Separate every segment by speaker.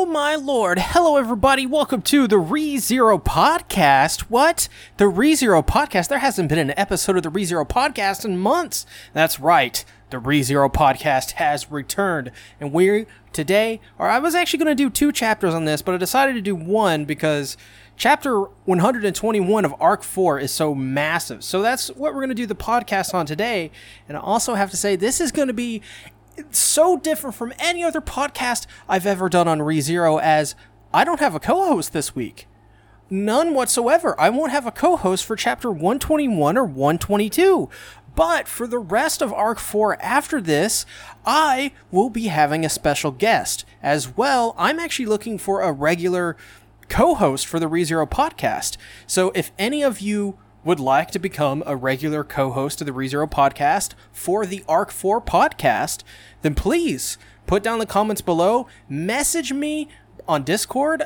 Speaker 1: Oh my lord. Hello everybody. Welcome to the ReZero podcast. What? The ReZero podcast? There hasn't been an episode of the ReZero podcast in months. That's right. The ReZero podcast has returned. And we today, or I was actually going to do two chapters on this, but I decided to do one because chapter 121 of Arc 4 is so massive. So that's what we're going to do the podcast on today. And I also have to say, this is going to be so different from any other podcast I've ever done on ReZero as I don't have a co-host this week. None whatsoever. I won't have a co-host for chapter 121 or 122. But for the rest of Arc 4 after this, I will be having a special guest. As well, I'm actually looking for a regular co host for the ReZero podcast. So if any of you would like to become a regular co host of the ReZero podcast for the Arc 4 podcast, then please put down the comments below, message me on Discord,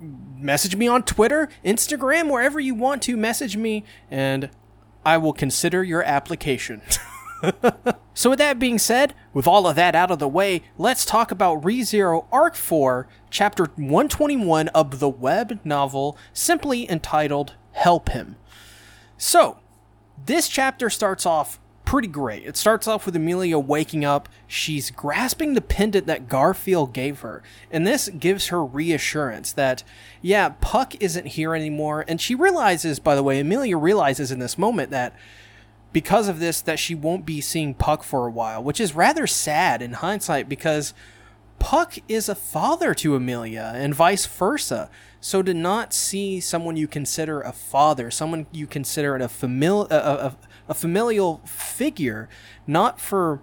Speaker 1: message me on Twitter, Instagram, wherever you want to message me, and I will consider your application. so, with that being said, with all of that out of the way, let's talk about ReZero Arc 4, Chapter 121 of the web novel, simply entitled Help Him. So, this chapter starts off pretty great. It starts off with Amelia waking up. She's grasping the pendant that Garfield gave her. And this gives her reassurance that, yeah, Puck isn't here anymore. And she realizes, by the way, Amelia realizes in this moment that because of this, that she won't be seeing Puck for a while, which is rather sad in hindsight because Puck is a father to Amelia and vice versa. So to not see someone you consider a father, someone you consider a, a, a, a familial figure, not for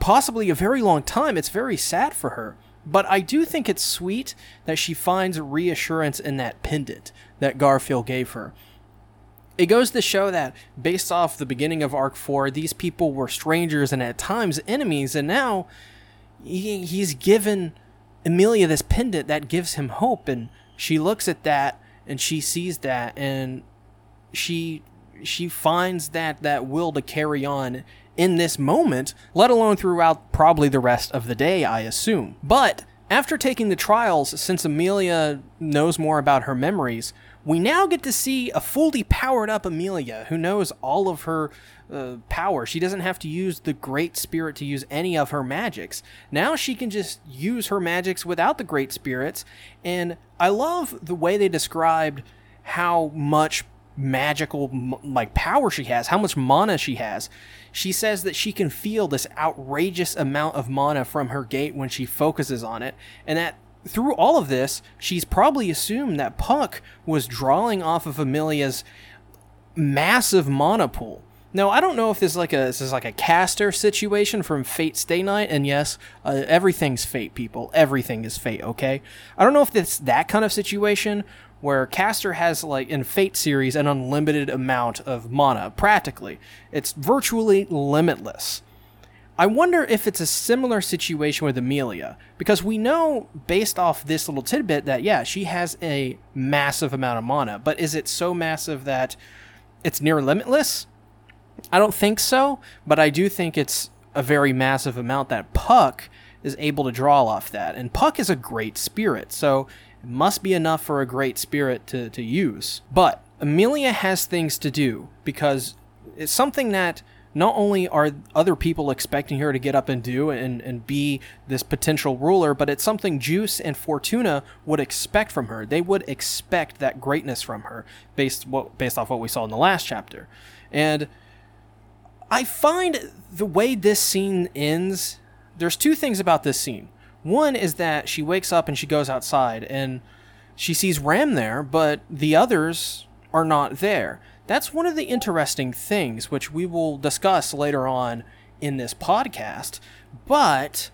Speaker 1: possibly a very long time, it's very sad for her. But I do think it's sweet that she finds reassurance in that pendant that Garfield gave her. It goes to show that, based off the beginning of Arc 4, these people were strangers and at times enemies, and now he, he's given Amelia this pendant that gives him hope, and she looks at that and she sees that, and she she finds that that will to carry on in this moment, let alone throughout probably the rest of the day, I assume. But after taking the trials, since Amelia knows more about her memories, we now get to see a fully powered up Amelia who knows all of her uh, power. She doesn't have to use the Great Spirit to use any of her magics. Now she can just use her magics without the Great Spirits. And I love the way they described how much magical like power she has, how much mana she has. She says that she can feel this outrageous amount of mana from her gate when she focuses on it, and that through all of this, she's probably assumed that Puck was drawing off of Amelia's massive mana pool. Now, I don't know if this is like a this is like a caster situation from Fate Stay Night, and yes, uh, everything's fate, people. Everything is fate. Okay, I don't know if it's that kind of situation where caster has like in Fate series an unlimited amount of mana. Practically, it's virtually limitless. I wonder if it's a similar situation with Amelia, because we know based off this little tidbit that, yeah, she has a massive amount of mana, but is it so massive that it's near limitless? I don't think so, but I do think it's a very massive amount that Puck is able to draw off that. And Puck is a great spirit, so it must be enough for a great spirit to, to use. But Amelia has things to do because it's something that not only are other people expecting her to get up and do and, and be this potential ruler, but it's something Geuse and Fortuna would expect from her. They would expect that greatness from her based what based off what we saw in the last chapter. And I find the way this scene ends, there's two things about this scene. One is that she wakes up and she goes outside and she sees Ram there, but the others are not there. That's one of the interesting things, which we will discuss later on in this podcast. But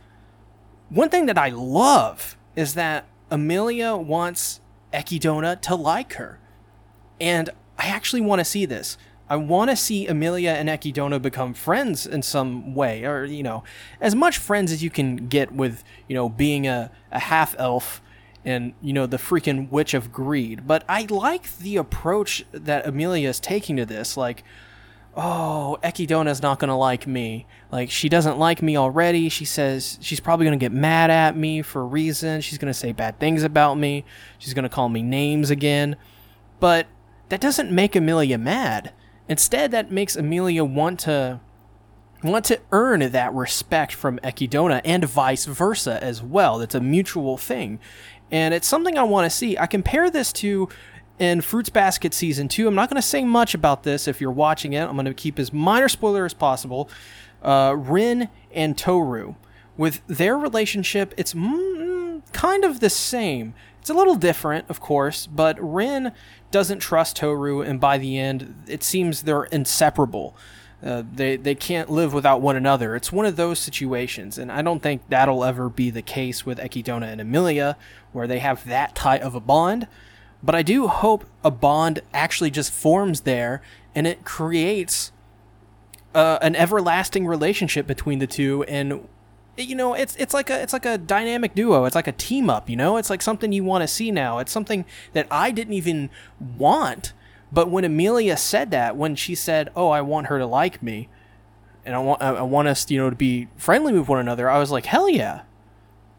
Speaker 1: one thing that I love is that Amelia wants Ekidona to like her. And I actually want to see this. I want to see Amelia and Ekidona become friends in some way, or, you know, as much friends as you can get with, you know, being a, a half elf and, you know, the freaking Witch of Greed. But I like the approach that Amelia is taking to this. Like, oh, Ekidona's not to like me. Like, she doesn't like me already. She says she's probably to get mad at me for a reason. She's to say bad things about me. She's to call me names again. But that doesn't make Amelia mad. Instead, that makes Amelia want to want to earn that respect from Ekidona and vice versa as well. It's a mutual thing. And it's something I want to see. I compare this to in Fruits Basket Season 2. I'm not going to say much about this if you're watching it. I'm going to keep as minor spoiler as possible. Uh, Rin and Tohru. With their relationship, it's mm, kind of the same. It's a little different, of course, but Rin doesn't trust Tohru, and by the end, it seems they're inseparable. Uh, they they can't live without one another. It's one of those situations, and I don't think that'll ever be the case with Ekidona and Emilia, where they have that tight of a bond. But I do hope a bond actually just forms there and it creates uh, an everlasting relationship between the two. And you know, it's it's like a it's like a dynamic duo. It's like a team up. You know, it's like something you want to see now. It's something that I didn't even want. But when amelia said that, when she said, "Oh, I want her to like me," and I want I want us, you know, to be friendly with one another, I was like, "Hell yeah!"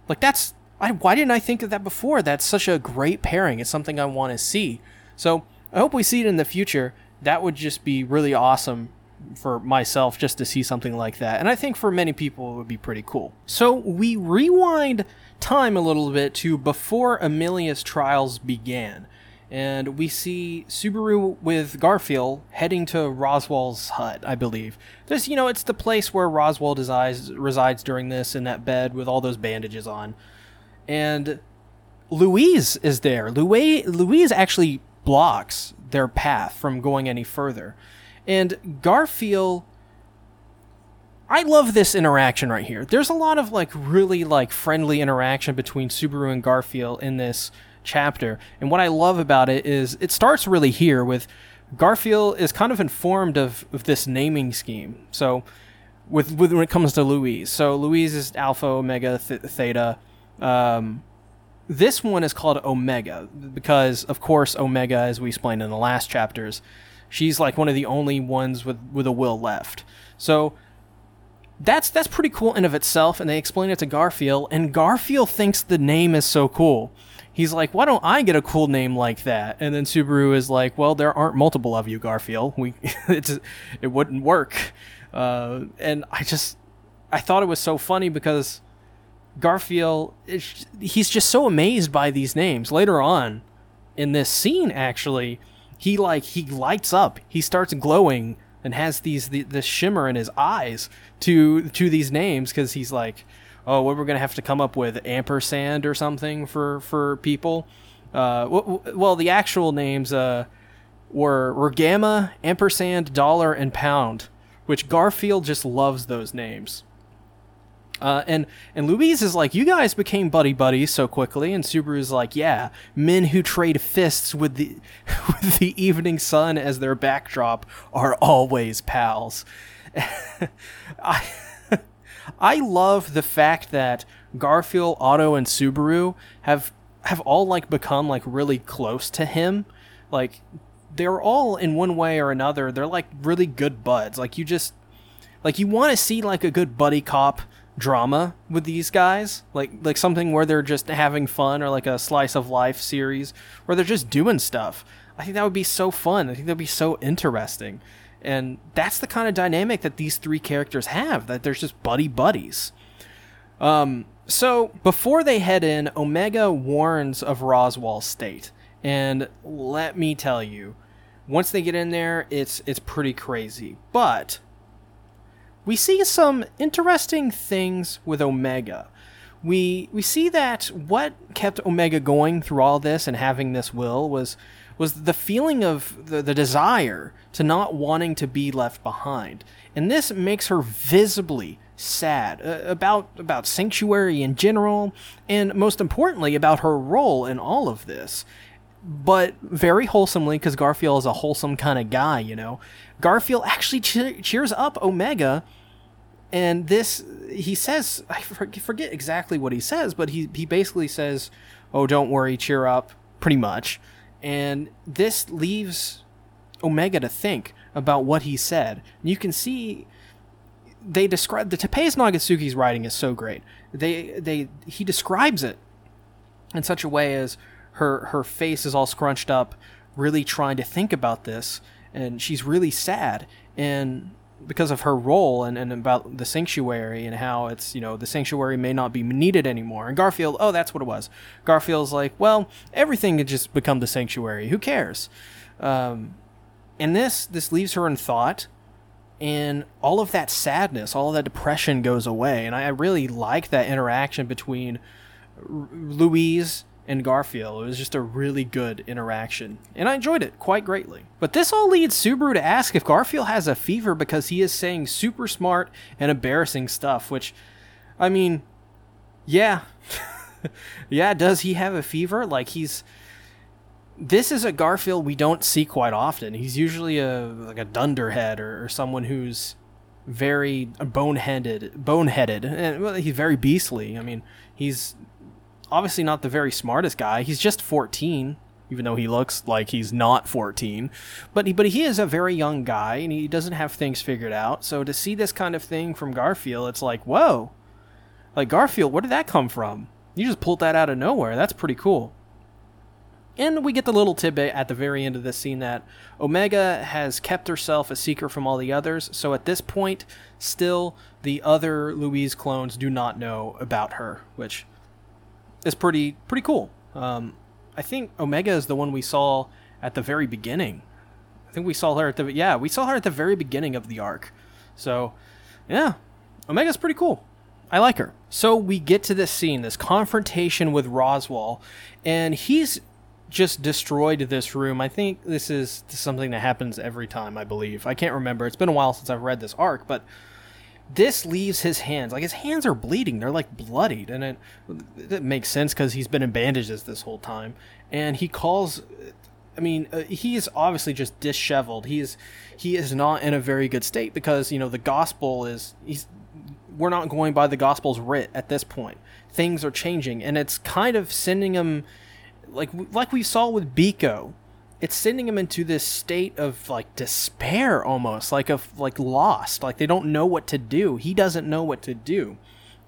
Speaker 1: Like that's I, why didn't I think of that before? That's such a great pairing. It's something I want to see. So I hope we see it in the future. That would just be really awesome for myself just to see something like that. And I think for many people it would be pretty cool. So we rewind time a little bit to before Emilia's trials began. And we see Subaru with Garfield heading to Roswaal's hut, I believe. This, you know, it's the place where Roswaal resides, resides during this in that bed with all those bandages on and Louise is there. Louise actually blocks their path from going any further. And Garfield I love this interaction right here. There's a lot of like really like friendly interaction between Subaru and Garfield in this chapter. And what I love about it is it starts really here with Garfield is kind of informed of, of this naming scheme. So with, with when it comes to Louise. So Louise is alpha, omega, th- theta. Um, this one is called Omega because, of course, Omega, as we explained in the last chapters, she's like one of the only ones with with a will left. So that's that's pretty cool in of itself. And they explain it to Garfield, and Garfield thinks the name is so cool. He's like, "Why don't I get a cool name like that?" And then Subaru is like, "Well, there aren't multiple of you, Garfield. We, it's, it wouldn't work." Uh, and I just, I thought it was so funny because Garfield, he's just so amazed by these names. Later on in this scene, actually, he like he lights up. He starts glowing and has these the, this shimmer in his eyes to to these names because he's like, oh, what we're gonna have to come up with ampersand or something for for people. Uh, well, the actual names uh, were were gamma, ampersand, dollar, and pound, which Garfield just loves those names. Uh, and and Louise is like, you guys became buddy buddies so quickly, and Subaru is like, yeah, men who trade fists with the with the evening sun as their backdrop are always pals. I I love the fact that Garfield, Otto, and Subaru have have all like become like really close to him. Like they're all in one way or another, they're like really good buds. Like you just like you want to see like a good buddy cop drama with these guys like like something where they're just having fun or like a slice of life series where they're just doing stuff. I think that would be so fun. I think that'd be so interesting. And that's the kind of dynamic that these three characters have that there's just buddy buddies. Um so before they head in omega warns of roswaal's state. And let me tell you once they get in there it's it's pretty crazy. But we see some interesting things with Omega. We we see that what kept Omega going through all this and having this will was was the feeling of the, the desire to not wanting to be left behind. And this makes her visibly sad uh, about about sanctuary in general and most importantly about her role in all of this but very wholesomely because garfield is a wholesome kind of guy you know garfield actually che- cheers up omega and this he says I forget exactly what he says, but he he basically says, "Oh, don't worry, cheer up," pretty much. And this leaves Omega to think about what he said. And you can see they describe the Tappei's Nagatsuki's writing is so great. They they he describes it in such a way as her her face is all scrunched up, really trying to think about this, and she's really sad. And because of her role and, and about the sanctuary and how it's you know the sanctuary may not be needed anymore. And garfield oh that's what it was. Garfield's like well everything could just become the sanctuary. Who cares? Um, and this this leaves her in thought and all of that sadness all of that depression goes away. And i really like that interaction between R- louise and Garfield. It was just a really good interaction, and I enjoyed it quite greatly. But this all leads Subaru to ask if Garfield has a fever because he is saying super smart and embarrassing stuff, which, I mean, yeah. yeah, does he have a fever? Like, he's. This is a Garfield we don't see quite often. He's usually a like a dunderhead or, or someone who's very boneheaded, boneheaded, and well, he's very beastly. I mean, he's obviously not the very smartest guy. He's just 14, even though he looks like he's not 14. But he, but he is a very young guy and he doesn't have things figured out. So to see this kind of thing from Garfield, it's like, whoa. Like Garfield, where did that come from? You just pulled that out of nowhere. That's pretty cool. And we get the little tidbit at the very end of this scene that Omega has kept herself a secret from all the others. So at this point, still, the other Louise clones do not know about her, which is pretty pretty cool. Um, I think Omega is the one we saw at the very beginning. I think we saw her at the yeah we saw her at the very beginning of the arc. So yeah, Omega's pretty cool. I like her. So we get to this scene, this confrontation with Roswaal, and he's just destroyed this room. I think this is something that happens every time, I believe. I can't remember. It's been a while since I've read this arc, but this leaves his hands. Like his hands are bleeding. They're like bloodied and it, it makes sense because he's been in bandages this whole time. And he calls i mean uh, he is obviously just disheveled. He is he is not in a very good state because you know the gospel is he's we're not going by the gospel's writ at this point. Things are changing and it's kind of sending him like like we saw with Beako it's sending him into this state of like despair almost like of like lost like they don't know what to do. He doesn't know what to do.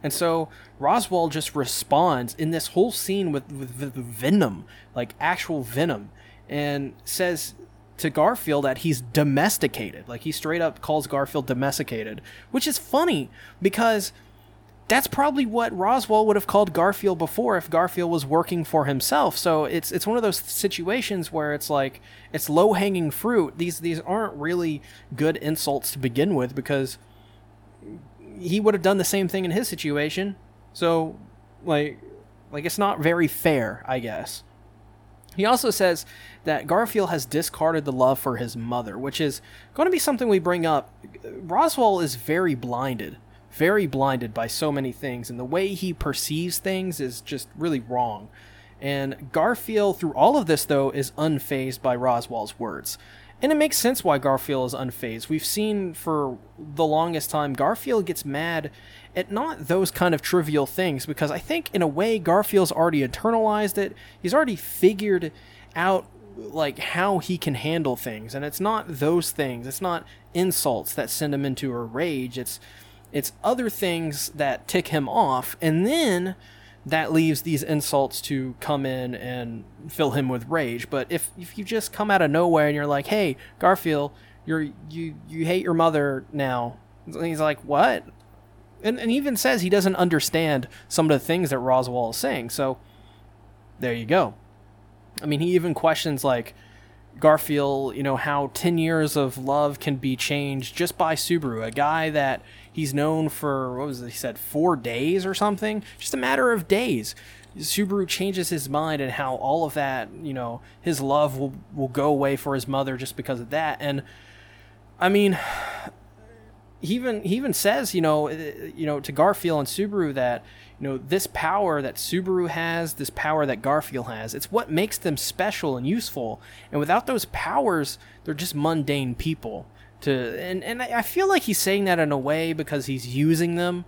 Speaker 1: And so roswaal just responds in this whole scene with, with, with venom like actual venom and says to Garfield that he's domesticated. Like he straight up calls Garfield domesticated which is funny because that's probably what Roswaal would have called Garfield before if Garfield was working for himself. So it's it's one of those situations where it's like it's low hanging fruit. These these aren't really good insults to begin with because he would have done the same thing in his situation. So like like it's not very fair, I guess. He also says that Garfield has discarded the love for his mother, which is going to be something we bring up. Roswaal is very blinded very blinded by so many things, and the way he perceives things is just really wrong. And Garfield, through all of this, though, is unfazed by Roswaal's words. And it makes sense why Garfield is unfazed. We've seen for the longest time Garfield gets mad at not those kind of trivial things because I think in a way Garfield's already internalized it. He's already figured out like how he can handle things and it's not those things. It's not insults that send him into a rage. It's it's other things that tick him off, and then that leaves these insults to come in and fill him with rage. But if if you just come out of nowhere and you're like, "Hey, Garfield, you're you you hate your mother now," and he's like, "What?" And and even says he doesn't understand some of the things that Roswaal is saying. So there you go. I mean, he even questions like Garfield, you know, how 10 years of love can be changed just by Subaru, a guy that He's known for what was it, he said four days or something, just a matter of days. Subaru changes his mind and how all of that, you know, his love will will go away for his mother just because of that. And I mean, he even he even says, you know, you know, to Garfield and Subaru that you know this power that Subaru has, this power that Garfield has, it's what makes them special and useful. And without those powers, they're just mundane people to and and I feel like he's saying that in a way because he's using them.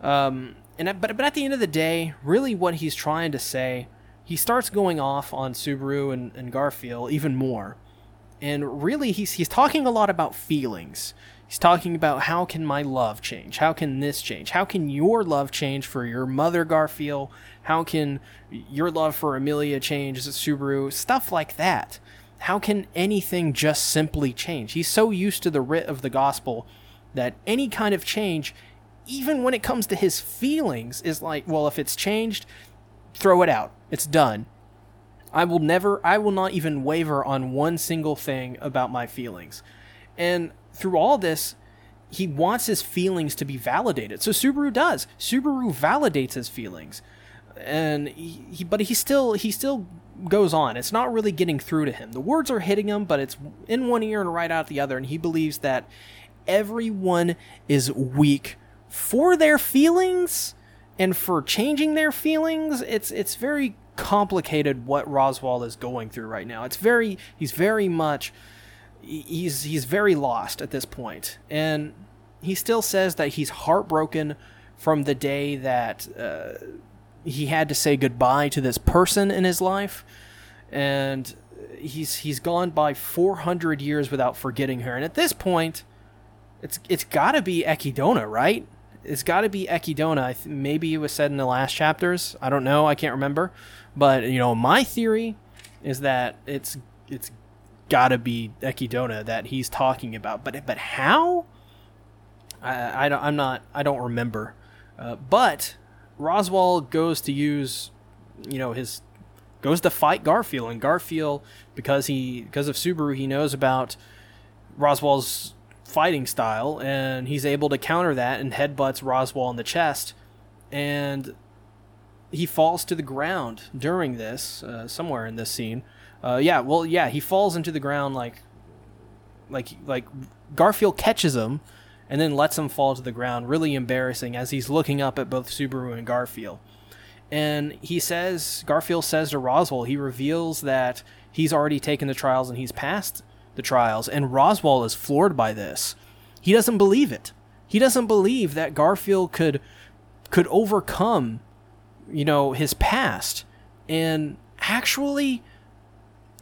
Speaker 1: Um, and but but at the end of the day, really what he's trying to say, he starts going off on Subaru and, and Garfield even more. And really, he's, he's talking a lot about feelings. He's talking about how can my love change? How can this change? How can your love change for your mother, Garfield? How can your love for Amelia change, Subaru? Stuff like that. How can anything just simply change? He's so used to the writ of the gospel that any kind of change, even when it comes to his feelings, is like, well, if it's changed, throw it out. It's done. I will never, I will not even waver on one single thing about my feelings. And through all this, he wants his feelings to be validated. So Subaru does. Subaru validates his feelings. And he, but he still he still goes on. It's not really getting through to him. The words are hitting him, but it's in one ear and right out the other and he believes that everyone is weak for their feelings and for changing their feelings. It's it's very complicated what Roswaal is going through right now. It's very he's very much he's he's very lost at this point, and he still says that he's heartbroken from the day that uh, he had to say goodbye to this person in his life, and he's he's gone by 400 years without forgetting her. And at this point, it's it's got to be Echidna, right? It's got to be. Th- maybe it was said in the last chapters. I don't know. I can't remember. But you know, my theory is that it's it's gotta be Echidna that he's talking about. But but how? I, I don't, I'm not. I don't remember. Uh, but Roswaal goes to use, you know, his goes to fight Garfield, and Garfield because he because of Subaru, he knows about Roswaal's fighting style, and he's able to counter that and headbutts Roswaal in the chest, and he falls to the ground during this uh, somewhere in this scene uh, yeah, well, yeah, he falls into the ground like, like, like Garfield catches him, and then lets him fall to the ground. Really embarrassing as he's looking up at both Subaru and Garfield. And he says, Garfield says to Roswaal, he reveals that he's already taken the trials and he's passed the trials. And Roswaal is floored by this. He doesn't believe it. He doesn't believe that Garfield could could overcome, you know, his past and actually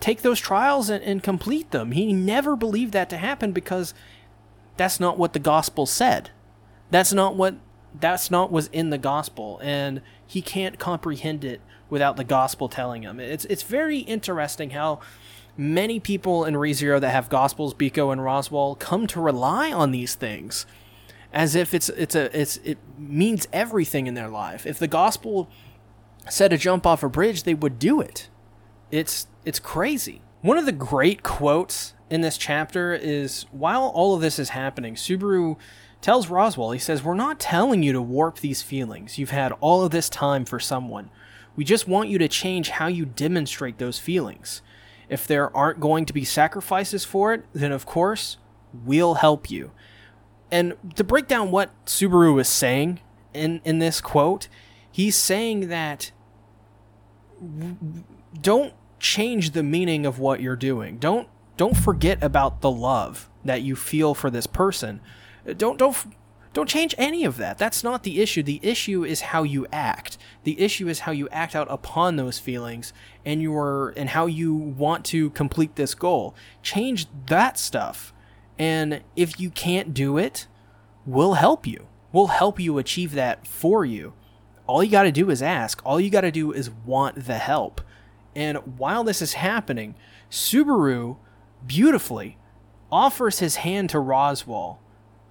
Speaker 1: take those trials and, and complete them. He never believed that to happen because that's not what the gospel said. That's not what that's not was in the gospel and he can't comprehend it without the gospel telling him. It's it's very interesting how many people in ReZero that have gospels, Beako and Roswaal come to rely on these things as if it's it's a it's it means everything in their life. If the gospel said to jump off a bridge, they would do it. It's it's crazy. One of the great quotes in this chapter is while all of this is happening, Subaru tells Roswaal, he says, We're not telling you to warp these feelings. You've had all of this time for someone. We just want you to change how you demonstrate those feelings. If there aren't going to be sacrifices for it, then of course, we'll help you. And to break down what Subaru is saying in, in this quote, he's saying that don't change the meaning of what you're doing. Don't don't forget about the love that you feel for this person. Don't don't don't change any of that. That's not the issue. The issue is how you act. The issue is how you act out upon those feelings and your and how you want to complete this goal. Change that stuff. And if you can't do it, we'll help you. We'll help you achieve that for you. All you got to do is ask. All you got to do is want the help. And while this is happening, Subaru beautifully offers his hand to Roswaal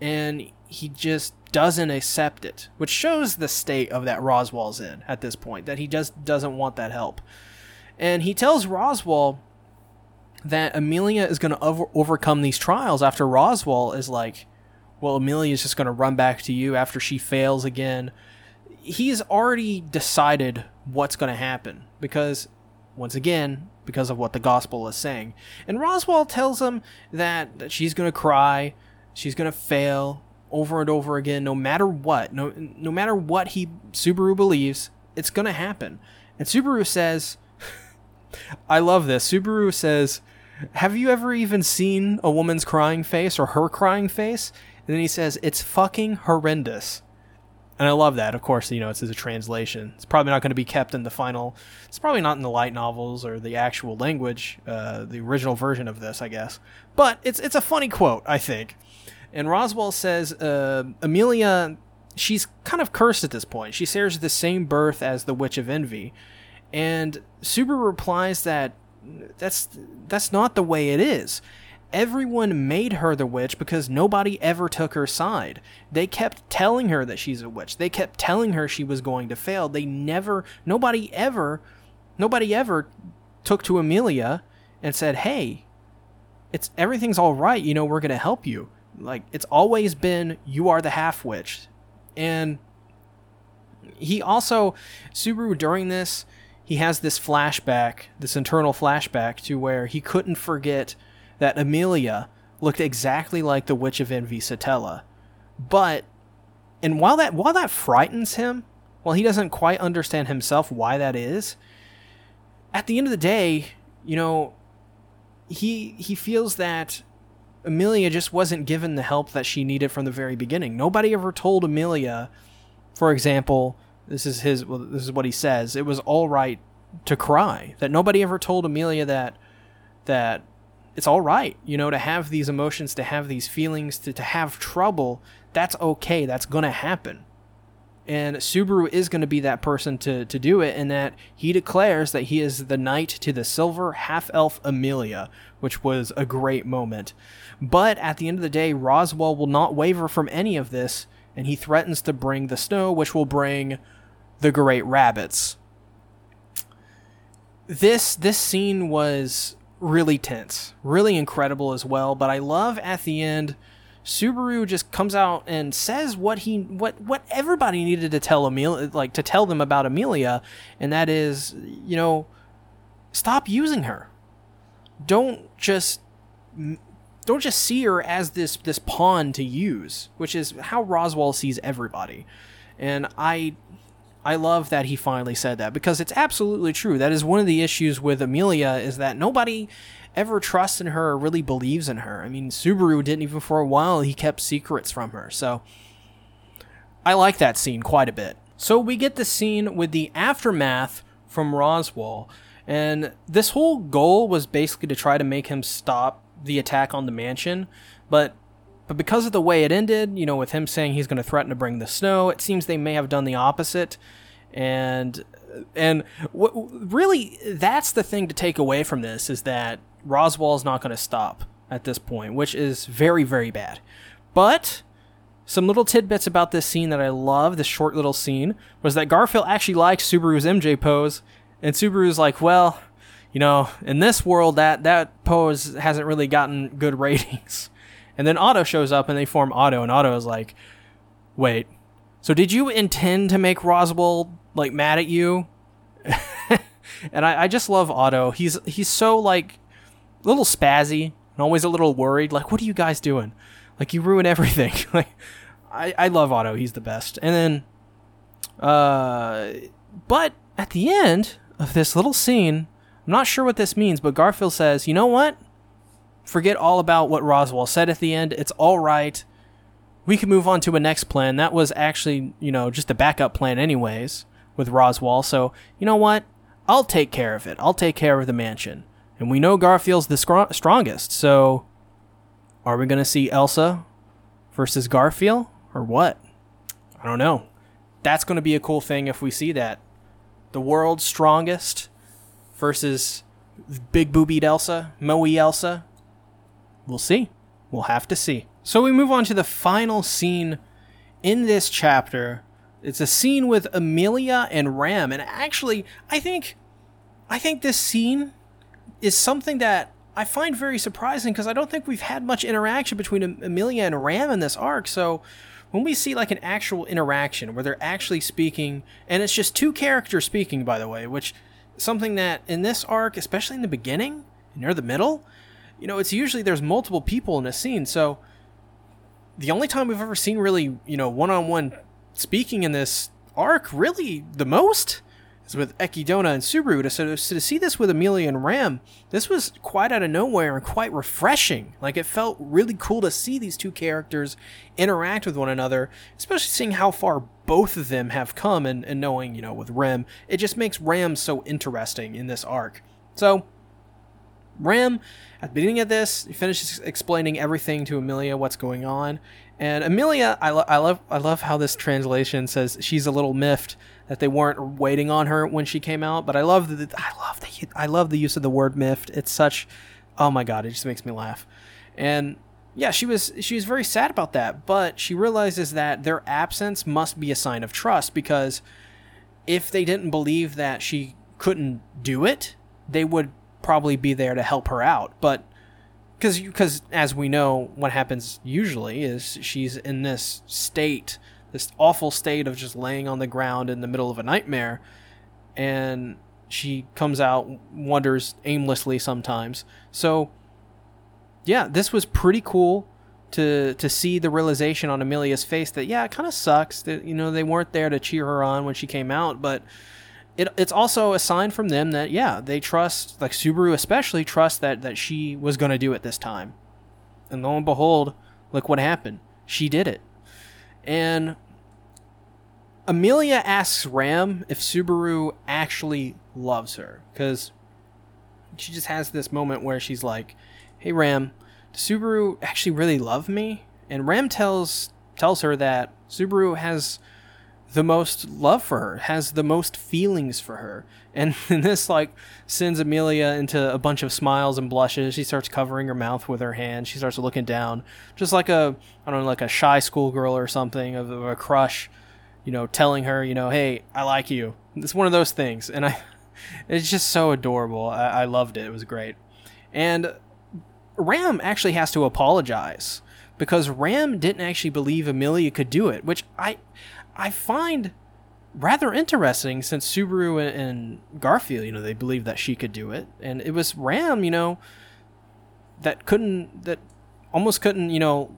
Speaker 1: and he just doesn't accept it, which shows the state of that Roswaal's in at this point, that he just doesn't want that help. And he tells Roswaal that Amelia is going to over- overcome these trials after Roswaal is like, well, Amelia is just going to run back to you after she fails again. He's already decided what's going to happen because once again, because of what the gospel is saying. And Roswaal tells him that, that she's going to cry, she's going to fail over and over again, no matter what. No, no matter what he Subaru believes, it's going to happen. And Subaru says, I love this. Subaru says, Have you ever even seen a woman's crying face or her crying face? And then he says, It's fucking horrendous. And I love that. Of course, you know it's as a translation. It's probably not going to be kept in the final. It's probably not in the light novels or the actual language, uh, the original version of this, I guess. But it's it's a funny quote, I think. And Roswaal says uh, Amelia, she's kind of cursed at this point. She shares the same birth as the Witch of Envy, and Subaru replies that that's that's not the way it is everyone made her the witch because nobody ever took her side. They kept telling her that she's a witch. They kept telling her she was going to fail. They never, nobody ever, nobody ever took to Amelia and said, "Hey, it's everything's all right. You know, we're going to help you." Like it's always been you are the half witch. And he also Subaru during this, he has this flashback, this internal flashback to where he couldn't forget that Amelia looked exactly like the Witch of Envy Satella. But and while that while that frightens him, while he doesn't quite understand himself why that is, at the end of the day, you know, he he feels that Amelia just wasn't given the help that she needed from the very beginning. Nobody ever told Amelia, for example, this is his well, this is what he says, it was all right to cry. That nobody ever told Amelia that that it's all right, you know, to have these emotions, to have these feelings, to, to have trouble. That's okay. That's going to happen. And Subaru is going to be that person to, to do it, in that he declares that he is the knight to the silver half elf Amelia, which was a great moment. But at the end of the day, Roswaal will not waver from any of this, and he threatens to bring the snow, which will bring the great rabbits. This this scene was really tense, really incredible as well. But I love at the end, Subaru just comes out and says what he what what everybody needed to tell Amelia, like to tell them about Amelia, and that is, you know, stop using her. Don't just don't just see her as this this pawn to use, which is how Roswaal sees everybody. And I I love that he finally said that because it's absolutely true. That is one of the issues with Amelia is that nobody ever trusts in her or really believes in her. I mean, Subaru didn't even for a while. He kept secrets from her. So I like that scene quite a bit. So we get the scene with the aftermath from Roswaal. And this whole goal was basically to try to make him stop the attack on the mansion. But but because of the way it ended, you know, with him saying he's going to threaten to bring the snow, it seems they may have done the opposite. And and what really that's the thing to take away from this is that Roswaal is not going to stop at this point, which is very very bad. But some little tidbits about this scene that I love, this short little scene, was that Garfield actually likes Subaru's MJ pose, and Subaru's like, well, you know, in this world, that that pose hasn't really gotten good ratings. And then Otto shows up and they form Otto, and Otto is like, wait, so did you intend to make Roswaal like mad at you? and I, I just love Otto. He's he's so like a little spazzy and always a little worried. Like, what are you guys doing? Like you ruin everything. like I, I love Otto, he's the best. And then uh but at the end of this little scene, I'm not sure what this means, but Garfield says, you know what? Forget all about what Roswaal said at the end. It's all right. We can move on to a next plan. That was actually, you know, just a backup plan, anyways, with Roswaal. So, you know what? I'll take care of it. I'll take care of the mansion. And we know Garfield's the strongest. So, are we going to see Elsa versus Garfield or what? I don't know. That's going to be a cool thing if we see that. The world's strongest versus big boobied Elsa, Moe Elsa. We'll see. We'll have to see. So we move on to the final scene in this chapter. It's a scene with Amelia and Ram, and actually, I think, I think this scene is something that I find very surprising because I don't think we've had much interaction between Amelia and Ram in this arc. So when we see like an actual interaction where they're actually speaking, and it's just two characters speaking, by the way, which something that in this arc, especially in the beginning, near the middle, you know, it's usually there's multiple people in a scene. So the only time we've ever seen really, you know, one on one speaking in this arc, really the most, is with Ekidona and Subaru. So, so to see this with Amelia and Ram, this was quite out of nowhere and quite refreshing. Like it felt really cool to see these two characters interact with one another, especially seeing how far both of them have come and, and knowing, you know, with Ram, it just makes Ram so interesting in this arc. So Ram, at the beginning of this, he finishes explaining everything to Amelia, what's going on, and Amelia, I, lo- I love, I love how this translation says she's a little miffed that they weren't waiting on her when she came out. But I love the, I love the, I love the use of the word miffed. It's such, oh my god, it just makes me laugh. And yeah, she was, she was very sad about that. But she realizes that their absence must be a sign of trust because if they didn't believe that she couldn't do it, they would probably be there to help her out. But because because as we know, what happens usually is she's in this state, this awful state of just laying on the ground in the middle of a nightmare, and she comes out, wanders aimlessly sometimes. So, yeah, this was pretty cool to to see the realization on Amelia's face that yeah, it kind of sucks that you know they weren't there to cheer her on when she came out, but it, it's also a sign from them that yeah they trust like Subaru especially trust that that she was going to do it this time. And lo and behold look what happened. She did it. And Amelia asks Ram if Subaru actually loves her because she just has this moment where she's like hey Ram does Subaru actually really love me? And Ram tells tells her that Subaru has the most love for her, has the most feelings for her. And, and this like sends Amelia into a bunch of smiles and blushes. She starts covering her mouth with her hand. She starts looking down, just like a I don't know, like a shy schoolgirl or something of, of a crush, you know, telling her, you know, hey, I like you. It's one of those things, and I, it's just so adorable. I, I loved it. It was great, and Ram actually has to apologize because Ram didn't actually believe Amelia could do it, which I I find rather interesting since Subaru and Garfield, you know, they believed that she could do it, and it was Ram, you know, that couldn't, that almost couldn't, you know,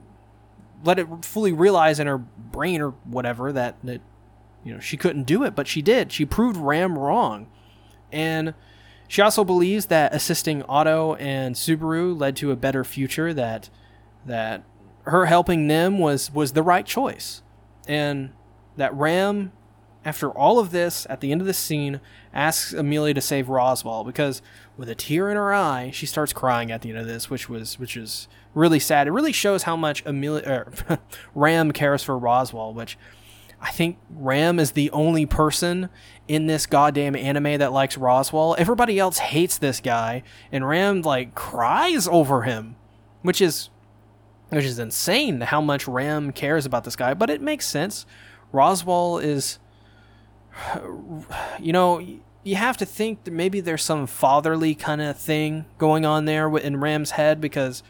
Speaker 1: let it fully realize in her brain or whatever that that you know she couldn't do it, but she did. She proved Ram wrong, and she also believes that assisting Otto and Subaru led to a better future. That that her helping them was was the right choice, and that Ram, after all of this, at the end of the scene, asks Amelia to save Roswaal because with a tear in her eye, she starts crying at the end of this, which was which is really sad. It really shows how much Amelia er, Ram cares for Roswaal, which I think Ram is the only person in this goddamn anime that likes Roswaal. Everybody else hates this guy, and Ram like cries over him, which is which is insane how much Ram cares about this guy, but it makes sense. Roswaal is, you know, you have to think that maybe there's some fatherly kind of thing going on there in Ram's head because,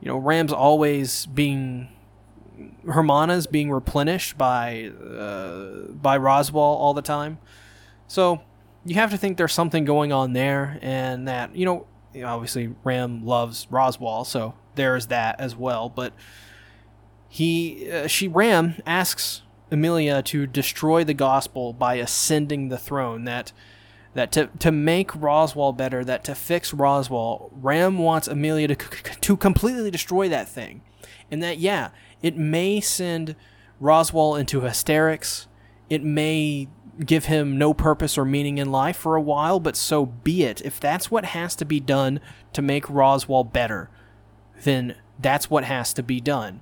Speaker 1: you know, Ram's always being Hermana's being replenished by uh, by Roswaal all the time. So you have to think there's something going on there, and that you know, obviously Ram loves Roswaal, so there's that as well. But he, uh, she Ram asks Amelia to destroy the gospel by ascending the throne. That that to to make Roswaal better, that to fix Roswaal, Ram wants Amelia to to completely destroy that thing, and that yeah, it may send Roswaal into hysterics. It may give him no purpose or meaning in life for a while, but so be it. If that's what has to be done to make Roswaal better, then that's what has to be done.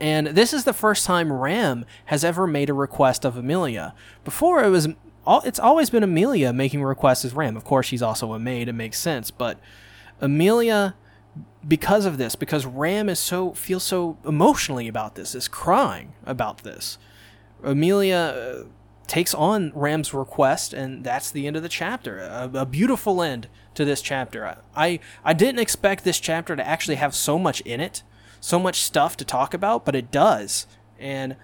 Speaker 1: And this is the first time Ram has ever made a request of Amelia. Before it was it's always been Amelia making requests as Ram. Of course, she's also a maid, it makes sense, but Amelia because of this, because Ram is so feels so emotionally about this, is crying about this. Amelia uh, takes on Ram's request, and that's the end of the chapter. A, a, beautiful end to this chapter. I I didn't expect this chapter to actually have so much in it so much stuff to talk about, but it does. And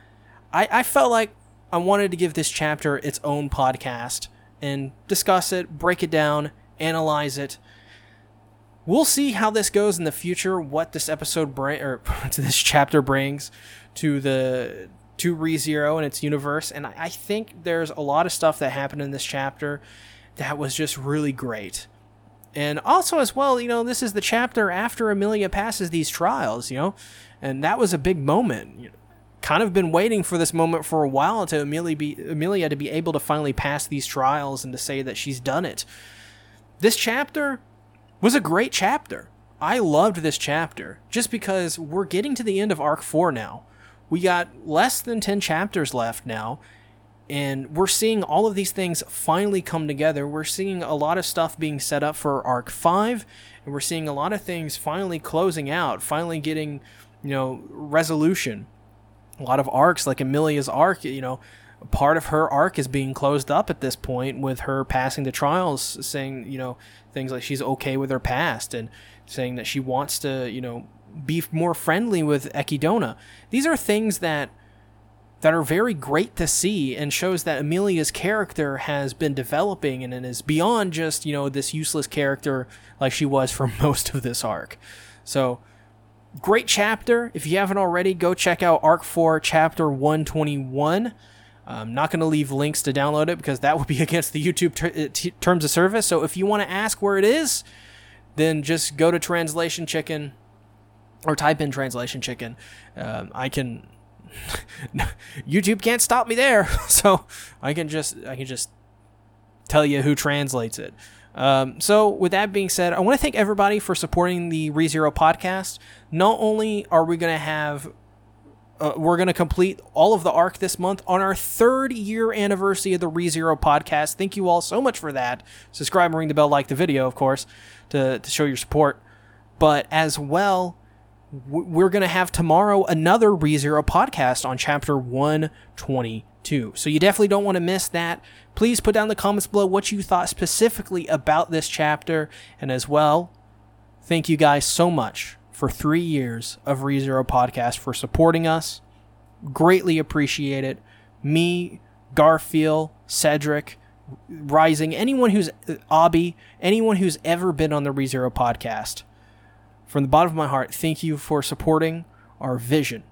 Speaker 1: I, I felt like I wanted to give this chapter its own podcast and discuss it, break it down, analyze it. We'll see how this goes in the future, what this episode bring or to this chapter brings to the to ReZero and its universe. And I, I think there's a lot of stuff that happened in this chapter that was just really great. And also, as well, you know, this is the chapter after amelia passes these trials, you know, and that was a big moment. You know, kind of been waiting for this moment for a while to amelia, be, Emilia to be able to finally pass these trials and to say that she's done it. This chapter was a great chapter. I loved this chapter just because we're getting to the end of Arc 4 now. We got less than 10 chapters left now, and we're seeing all of these things finally come together. We're seeing a lot of stuff being set up for Arc 5, and we're seeing a lot of things finally closing out, finally getting, you know, resolution. A lot of arcs, like Emilia's arc, you know, part of her arc is being closed up at this point with her passing the trials, saying, you know, things like she's okay with her past and saying that she wants to, you know, be more friendly with Ekidona. These are things that that are very great to see and shows that Emilia's character has been developing and, and is beyond just, you know, this useless character like she was for most of this arc. So, great chapter. If you haven't already, go check out Arc 4, Chapter 121. I'm not going to leave links to download it because that would be against the YouTube ter- uh, t- terms of service. So if you want to ask where it is, then just go to Translation Chicken or type in Translation Chicken. Um, I can. YouTube can't stop me there, so I can just I can just tell you who translates it. Um, so, with that being said, I want to thank everybody for supporting the ReZero podcast. Not only are we going to have uh, we're going to complete all of the arc this month on our third year anniversary of the ReZero podcast. Thank you all so much for that. Subscribe and ring the bell, like the video, of course, to, to show your support. But as well, we're going to have tomorrow another ReZero podcast on chapter 122. So you definitely don't want to miss that. Please put down the comments below what you thought specifically about this chapter. And as well, thank you guys so much for three years of ReZero Podcast for supporting us. Greatly appreciate it. Me, Garfield, Cedric, Rising, anyone who's uh, Abby, anyone who's ever been on the ReZero Podcast. From the bottom of my heart, thank you for supporting our vision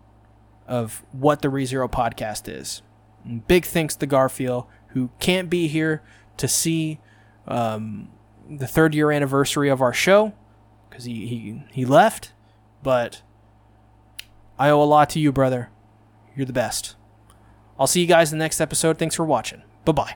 Speaker 1: of what the ReZero Podcast is. And big thanks to Garfield, who can't be here to see um, the third year anniversary of our show because he, he, he left. But I owe a lot to you, brother. You're the best. I'll see you guys in the next episode. Thanks for watching. Bye bye.